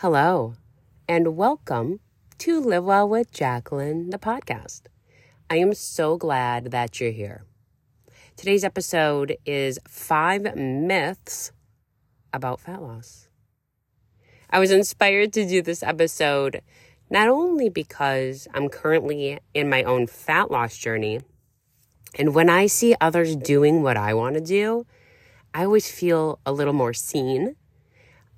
Hello, and welcome to Live Well with Jacqueline, the podcast. I am so glad that you're here. Today's episode is five myths about fat loss. I was inspired to do this episode not only because I'm currently in my own fat loss journey, and when I see others doing what I want to do, I always feel a little more seen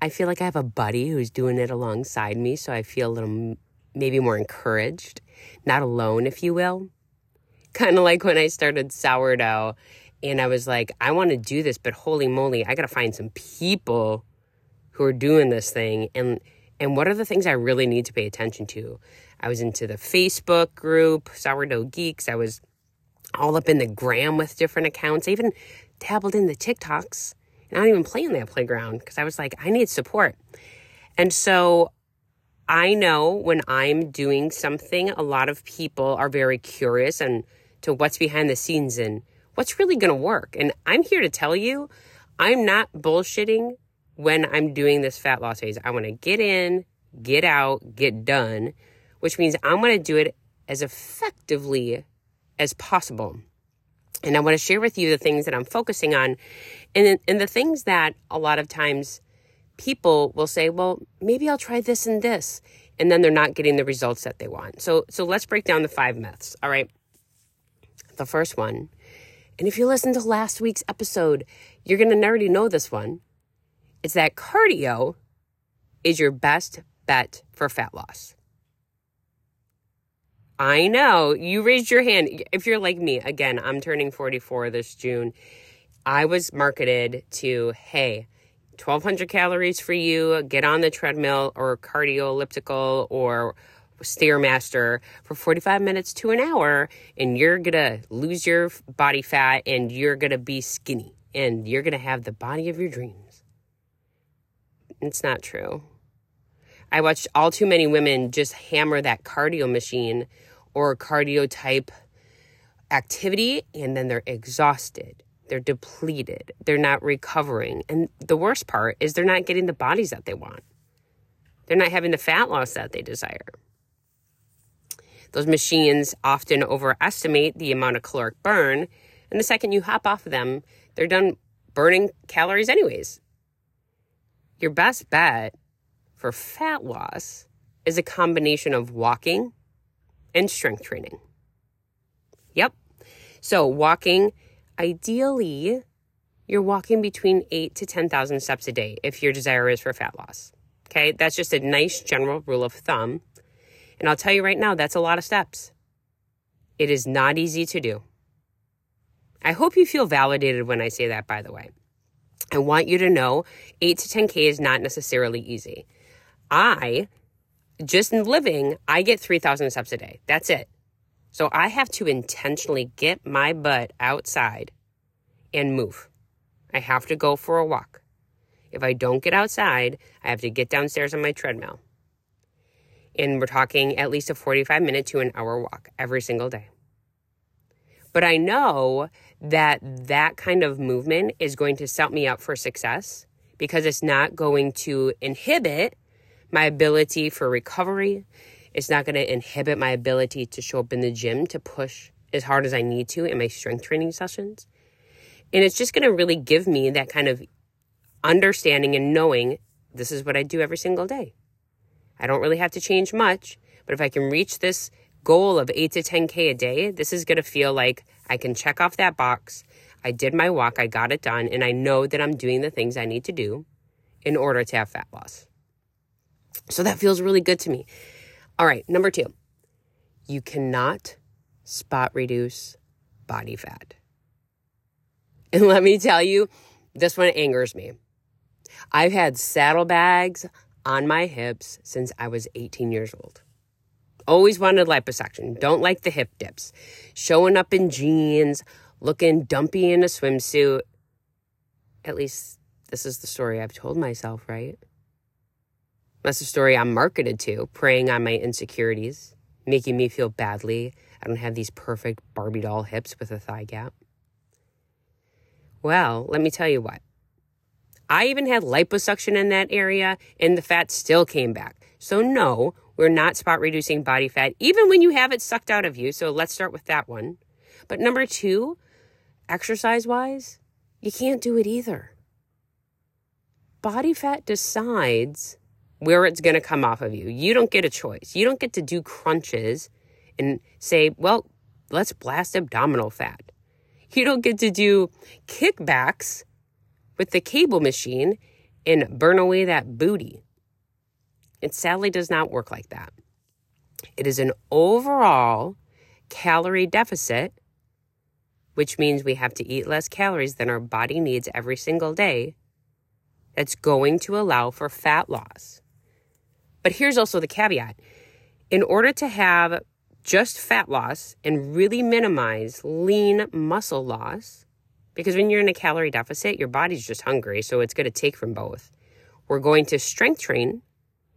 I feel like I have a buddy who's doing it alongside me, so I feel a little maybe more encouraged, not alone, if you will. Kind of like when I started sourdough and I was like, I want to do this, but holy moly, I got to find some people who are doing this thing and and what are the things I really need to pay attention to? I was into the Facebook group, Sourdough Geeks. I was all up in the gram with different accounts. I even dabbled in the TikToks not even play in that playground because I was like, I need support. And so I know when I'm doing something, a lot of people are very curious and to what's behind the scenes and what's really going to work. And I'm here to tell you, I'm not bullshitting when I'm doing this fat loss phase. I want to get in, get out, get done, which means I'm going to do it as effectively as possible. And I want to share with you the things that I'm focusing on and, and the things that a lot of times people will say, well, maybe I'll try this and this. And then they're not getting the results that they want. So, so let's break down the five myths. All right. The first one, and if you listen to last week's episode, you're going to already know this one. It's that cardio is your best bet for fat loss. I know you raised your hand. If you're like me, again, I'm turning 44 this June. I was marketed to, hey, 1200 calories for you, get on the treadmill or cardio elliptical or stairmaster for 45 minutes to an hour and you're to lose your body fat and you're to be skinny and you're to have the body of your dreams. It's not true. I watched all too many women just hammer that cardio machine or cardio type activity and then they're exhausted. They're depleted. They're not recovering. And the worst part is they're not getting the bodies that they want. They're not having the fat loss that they desire. Those machines often overestimate the amount of caloric burn. And the second you hop off of them, they're done burning calories, anyways. Your best bet for fat loss is a combination of walking and strength training. Yep. So, walking Ideally, you're walking between 8 to 10,000 steps a day if your desire is for fat loss. Okay, that's just a nice general rule of thumb. And I'll tell you right now, that's a lot of steps. It is not easy to do. I hope you feel validated when I say that, by the way. I want you to know 8 to 10K is not necessarily easy. I, just in living, I get 3,000 steps a day. That's it. So I have to intentionally get my butt outside and move. I have to go for a walk. If I don't get outside, I have to get downstairs on my treadmill. And we're talking at least a 45 minute to an hour walk every single day. But I know that that kind of movement is going to set me up for success because it's not going to inhibit my ability for recovery. It's not going to inhibit my ability to show up in the gym to push as hard as I need to in my strength training sessions. And it's just going to really give me that kind of understanding and knowing this is what I do every single day. I don't really have to change much, but if I can reach this goal of 8 to 10K a day, this is going to feel like I can check off that box. I did my walk, I got it done, and I know that I'm doing the things I need to do in order to have fat loss. So that feels really good to me. All right, number two, you cannot spot reduce body fat. And let me tell you, this one angers me. I've had saddlebags on my hips since I was 18 years old. Always wanted liposuction. Don't like the hip dips. Showing up in jeans, looking dumpy in a swimsuit. At least this is the story I've told myself, right? That's the story I'm marketed to, preying on my insecurities, making me feel badly. I don't have these perfect Barbie doll hips with a thigh gap. Well, let me tell you what. I even had liposuction in that area and the fat still came back. So, no, we're not spot reducing body fat, even when you have it sucked out of you. So, let's start with that one. But number two, exercise wise, you can't do it either. Body fat decides where it's going to come off of you. You don't get a choice. You don't get to do crunches and say, well, let's blast abdominal fat. You don't get to do kickbacks with the cable machine and burn away that booty. It sadly does not work like that. It is an overall calorie deficit, which means we have to eat less calories than our body needs every single day. That's going to allow for fat loss. But here's also the caveat in order to have just fat loss and really minimize lean muscle loss, because when you're in a calorie deficit, your body's just hungry, so it's going to take from both. We're going to strength train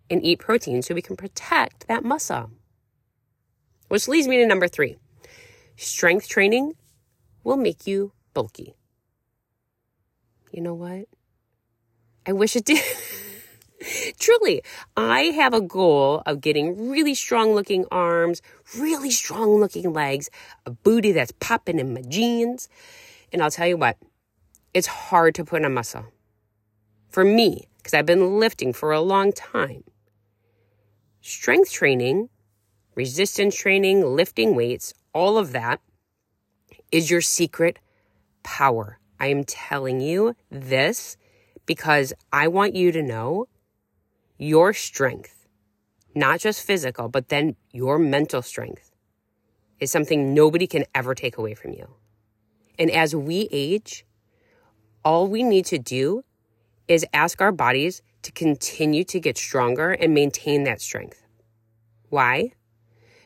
and eat protein so we can protect that muscle. Which leads me to number three strength training will make you bulky. You know what? I wish it did. Truly, I have a goal of getting really strong looking arms, really strong looking legs, a booty that's popping in my jeans. And I'll tell you what, it's hard to put on muscle. For me, because I've been lifting for a long time. Strength training, resistance training, lifting weights, all of that is your secret power. I am telling you this because I want you to know your strength, not just physical, but then your mental strength, is something nobody can ever take away from you. And as we age, all we need to do is ask our bodies to continue to get stronger and maintain that strength. Why?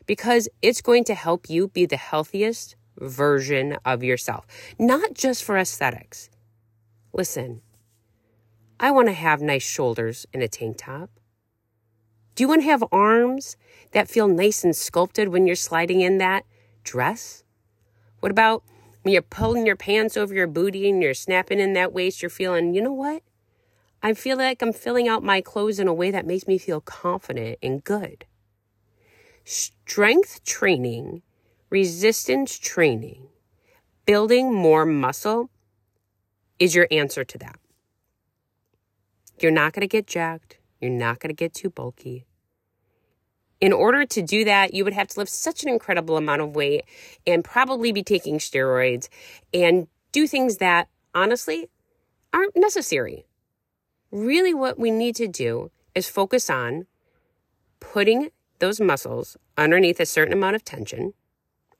Because it's going to help you be the healthiest version of yourself, not just for aesthetics. Listen, I want to have nice shoulders in a tank top. Do you want to have arms that feel nice and sculpted when you're sliding in that dress? What about when you're pulling your pants over your booty and you're snapping in that waist? You're feeling, you know what? I feel like I'm filling out my clothes in a way that makes me feel confident and good. Strength training, resistance training, building more muscle is your answer to that. You're not going to get jacked. You're not going to get too bulky. In order to do that, you would have to lift such an incredible amount of weight and probably be taking steroids and do things that honestly aren't necessary. Really, what we need to do is focus on putting those muscles underneath a certain amount of tension,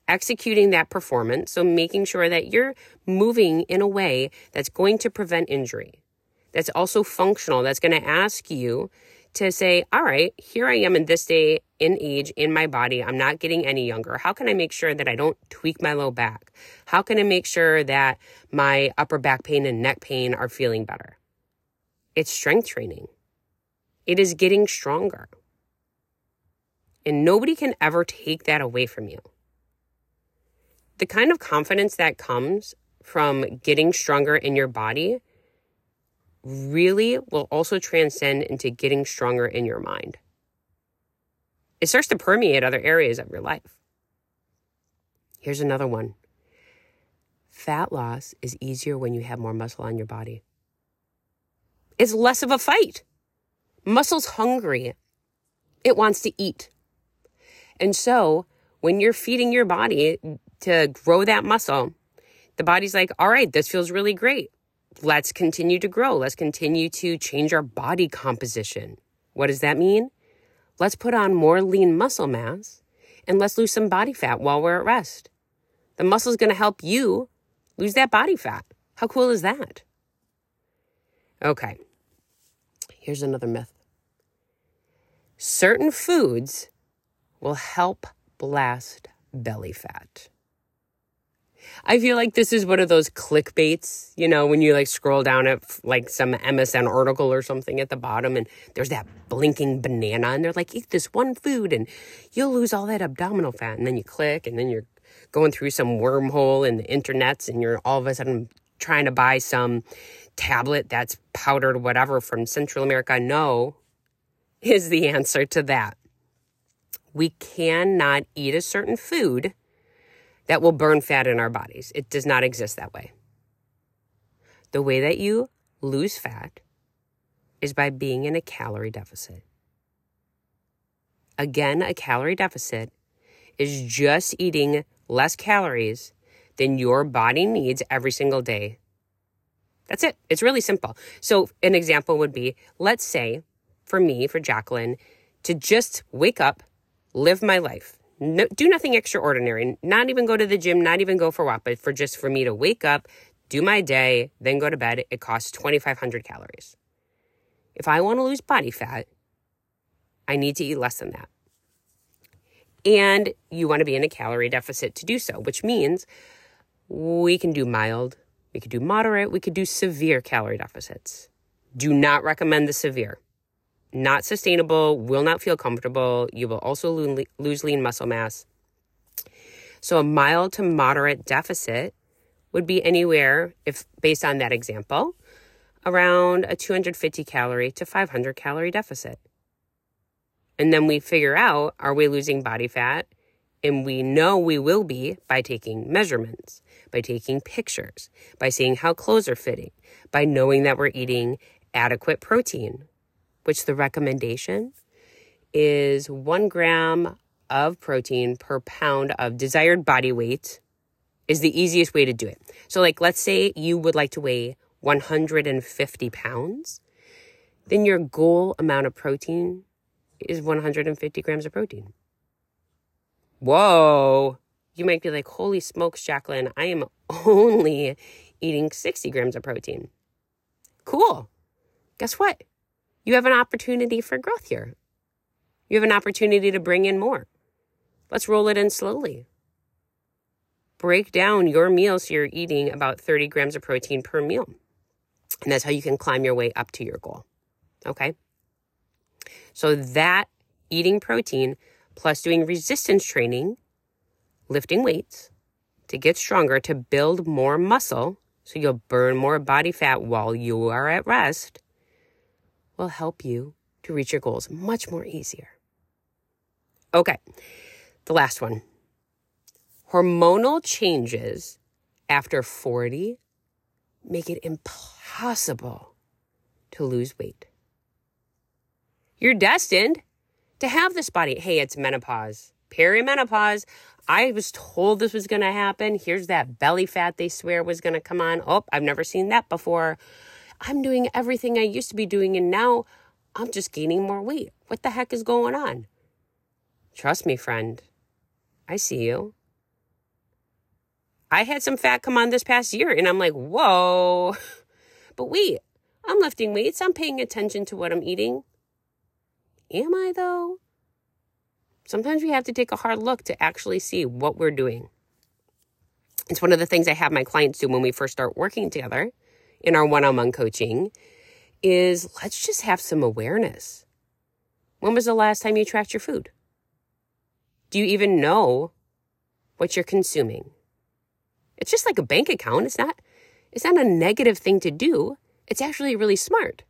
executing that performance. So, making sure that you're moving in a way that's going to prevent injury that's also functional, that's going to ask you to say, all right, here I am in this day in age in my body. I'm not getting any younger. How can I make sure that I don't tweak my low back? How can I make sure that my upper back pain and neck pain are feeling better? It's strength training. It is getting stronger. And nobody can ever take that away from you. The kind of confidence that comes from getting stronger in your body really will also transcend into getting stronger in your mind. It starts to permeate other areas of your life. Here's another one fat loss is easier when you have more muscle on your body. It's less of a fight. Muscle's hungry, it wants to eat. And so, when you're feeding your body to grow that muscle, the body's like, all right, this feels really great let's continue to grow. Let's continue to change our body composition. What does that mean? Let's put on more lean muscle mass and let's lose some body fat while we're at rest. The muscle is going to help you lose that body fat. How cool is that? Okay, here's another myth certain foods will help blast belly fat. I feel like this is one of those clickbaits, you know, when you like scroll down at like some MSN article or something at the bottom and there's that blinking banana and they're like, eat this one food and you'll lose all that abdominal fat. And then you click and then you're going through some wormhole in the internets and you're all of a sudden trying to buy some tablet that's powdered whatever from Central America. No, is the answer to that. We cannot eat a certain food that will burn fat in our bodies. It does not exist that way. The way that you lose fat is by being in a calorie deficit. Again, a calorie deficit is just eating less calories than your body needs every single day. That's it. It's really simple. So, an example would be let's say for me, for Jacqueline, to just wake up, live my life, no, do nothing extraordinary, not even go to the gym, not even go for a walk, but for just for me to wake up, do my day, then go to bed, it costs 2,500 calories. If I want to lose body fat, I need to eat less than that. And you want to be in a calorie deficit to do so, which means we can do mild, we could do moderate, we could do severe calorie deficits. Do not recommend the severe not sustainable, will not feel comfortable. You will also lose lean muscle mass. So, a mild to moderate deficit would be anywhere, if based on that example, around a 250 calorie to 500 calorie deficit. And then we figure out are we losing body fat? And we know we will be by taking measurements, by taking pictures, by seeing how clothes are fitting, by knowing that we're eating adequate protein, which the recommendation is one gram of protein per pound of desired body weight is the easiest way to do it. So, like, let's say you would like to weigh 150 pounds, then your goal amount of protein is 150 grams of protein. Whoa. You might be like, holy smokes, Jacqueline, I am only eating 60 grams of protein. Cool. Guess what? You have an opportunity for growth here. You have an opportunity to bring in more. Let's roll it in slowly. Break down your meal so you're eating about 30 grams of protein per meal. And that's how you can climb your way up to your goal. Okay? So that eating protein plus doing resistance training, lifting weights to get stronger, to build more muscle, so you'll burn more body fat while you are at rest will help you to reach your goals much more easier. Okay, the last one. Hormonal changes after 40 make it impossible to lose weight. You're destined to have this body. Hey, it's menopause, perimenopause. I was told this was going to happen. Here's that belly fat they swear was going to come on. Oh, I've never seen that before. I'm doing everything I used to be doing, and now I'm just gaining more weight. What the heck is going on? Trust me, friend. I see you. I had some fat come on this past year, and I'm like, whoa. But wait, I'm lifting weights. I'm paying attention to what I'm eating. Am I, though? Sometimes we have to take a hard look to actually see what we're doing. It's one of the things I have my clients do when we first start working together in our one on one coaching is let's just have some awareness. When was the last time you tracked your food? Do you even know what you're consuming? It's just like a bank account. It's not it's not a negative thing to do. It's actually really smart.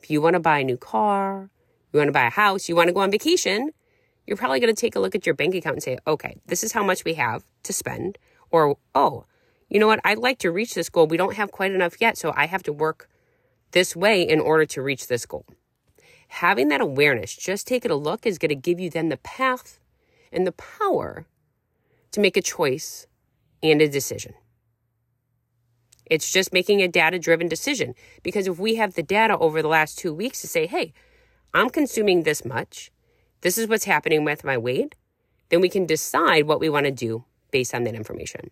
If you want to buy a new car, you want to buy a house, you want to go on vacation, you're probably going to take a look at your bank account and say, "Okay, this is how much we have to spend." Or, "Oh, you know what? I'd like to reach this goal. We don't have quite enough yet, so I have to work this way in order to reach this goal. Having that awareness, just taking a look, is going to give you then the path and the power to make a choice and a decision. It's just making a data driven decision because if we have the data over the last two weeks to say, hey, I'm consuming this much, this is what's happening with my weight, then we can decide what we want to do based on that information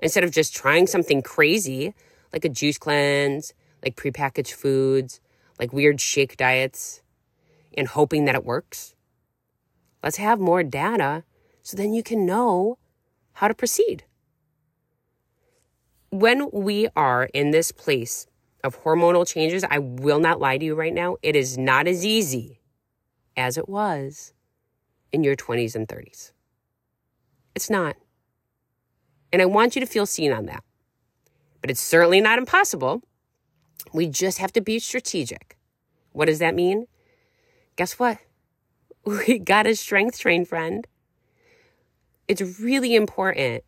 instead of just trying something crazy like a juice cleanse, like prepackaged foods, like weird shake diets, and hoping that it works. Let's have more data so then you can know how to proceed. When we are in this place of hormonal changes, I will not lie to you right now, it is not as easy as it was in your 20s and 30s. It's not. And I want you to feel seen on that. but it's certainly not impossible. We just have to be strategic. What does that mean? Guess what? We got a strength train friend. It's really important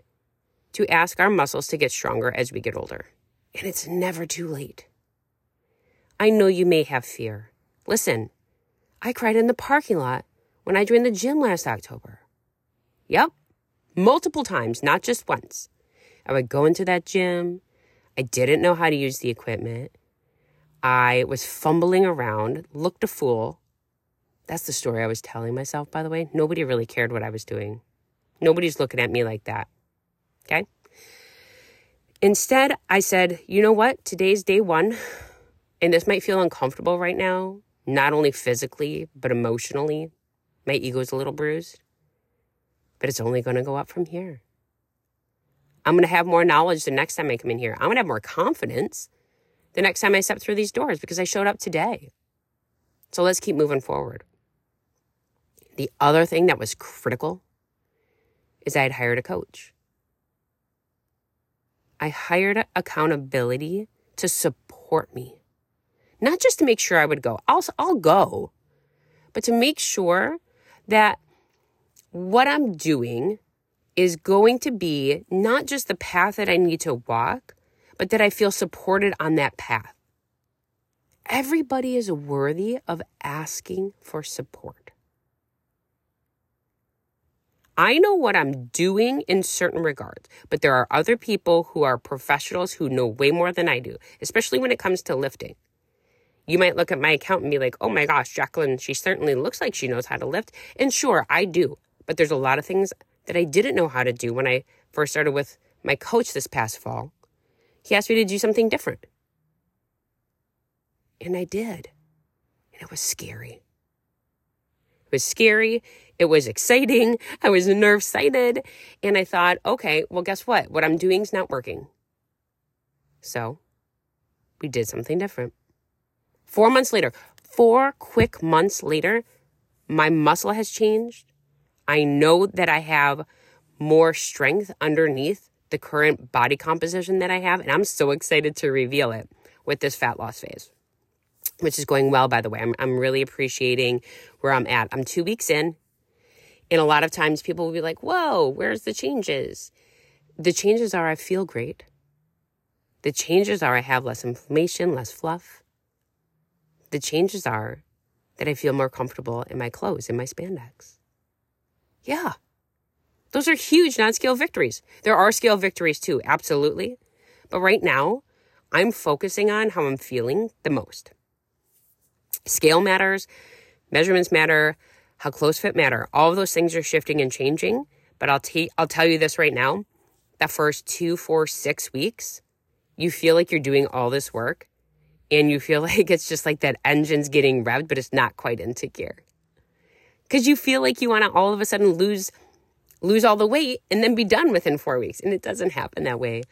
to ask our muscles to get stronger as we get older. And it's never too late. I know you may have fear. Listen, I cried in the parking lot when I joined the gym last October. Yep, multiple times, not just once. I would go into that gym. I didn't know how to use the equipment. I was fumbling around, looked a fool. That's the story I was telling myself, by the way. Nobody really cared what I was doing. Nobody's looking at me like that. Okay? Instead, I said, you know what? Today's day one, and this might feel uncomfortable right now, not only physically, but emotionally. My ego's a little bruised, but it's only going to go up from here. I'm going to have more knowledge the next time I come in here. I'm going to have more confidence the next time I step through these doors because I showed up today. So let's keep moving forward. The other thing that was critical is I had hired a coach. I hired accountability to support me, not just to make sure I would go. I'll, I'll go, but to make sure that what I'm doing is going to be not just the path that I need to walk, but that I feel supported on that path. Everybody is worthy of asking for support. I know what I'm doing in certain regards, but there are other people who are professionals who know way more than I do, especially when it comes to lifting. You might look at my account and be like, oh my gosh, Jacqueline, she certainly looks like she knows how to lift. And sure, I do. But there's a lot of things that I didn't know how to do when I first started with my coach this past fall. He asked me to do something different. And I did. And it was scary. It was scary. It was exciting. I was nerve sighted. And I thought, okay, well, guess what? What I'm doing is not working. So we did something different. Four months later, four quick months later, my muscle has changed. I know that I have more strength underneath the current body composition that I have, and I'm so excited to reveal it with this fat loss phase, which is going well, by the way. I'm, I'm really appreciating where I'm at. I'm two weeks in, and a lot of times people will be like, Whoa, where's the changes? The changes are I feel great. The changes are I have less inflammation, less fluff. The changes are that I feel more comfortable in my clothes, in my spandex. Yeah. Those are huge non scale victories. There are scale victories too, absolutely. But right now, I'm focusing on how I'm feeling the most. Scale matters, measurements matter, how close fit matter. All of those things are shifting and changing. But I'll, t- I'll tell you this right now that first two, four, six weeks, you feel like you're doing all this work and you feel like it's just like that engine's getting revved, but it's not quite into gear. Because you feel like you want to all of a sudden lose lose all the weight and then be done within four weeks. And it doesn't happen that way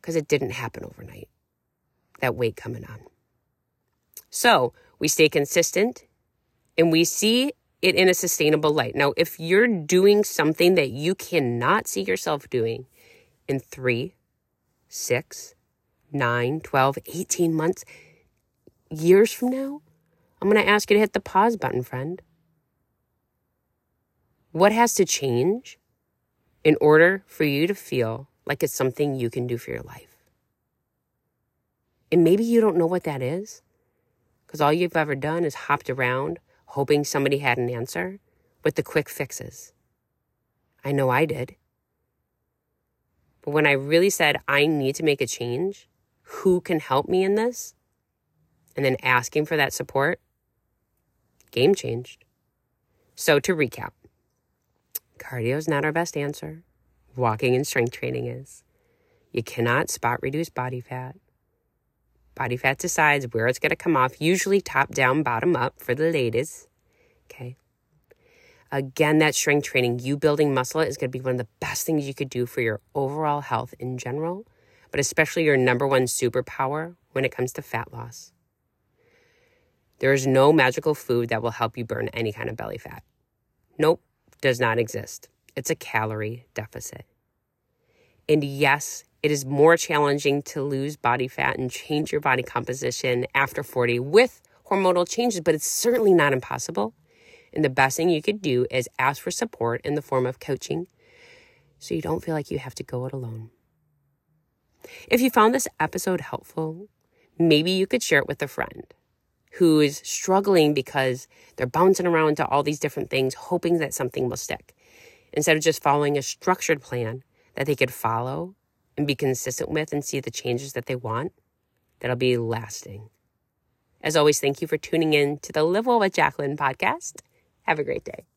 because it didn't happen overnight, that weight coming on. So we stay consistent and we see it in a sustainable light. Now, if you're doing something that you cannot see yourself doing in three, six, nine, 12, 18 months, years from now, I'm going to ask you to hit the pause button, friend. What has to change in order for you to feel like it's something you can do for your life. And maybe you don't know what that is because all you've ever done is hopped around hoping somebody had an answer with the quick fixes. I know I did. But when I really said, I need to make a change, who can help me in this? And then asking for that support, game changed. So to recap, Cardio is not our best answer. Walking and strength training is. You cannot spot reduce body fat. Body fat decides where it's going to come off, usually top down, bottom up for the ladies. Okay. Again, that strength training, you building muscle is going to be one of the best things you could do for your overall health in general, but especially your number one superpower when it comes to fat loss. There is no magical food that will help you burn any kind of belly fat. Nope does not exist. It's a calorie deficit. And yes, it is more challenging to lose body fat and change your body composition after 40 with hormonal changes, but it's certainly not impossible. And the best thing you could do is ask for support in the form of coaching so you don't feel like you have to go it alone. If you found this episode helpful, maybe you could share it with a friend who is struggling because they're bouncing around to all these different things, hoping that something will stick. Instead of just following a structured plan that they could follow and be consistent with and see the changes that they want, that'll be lasting. As always, thank you for tuning in to the Live Well with Jacqueline podcast. Have a great day.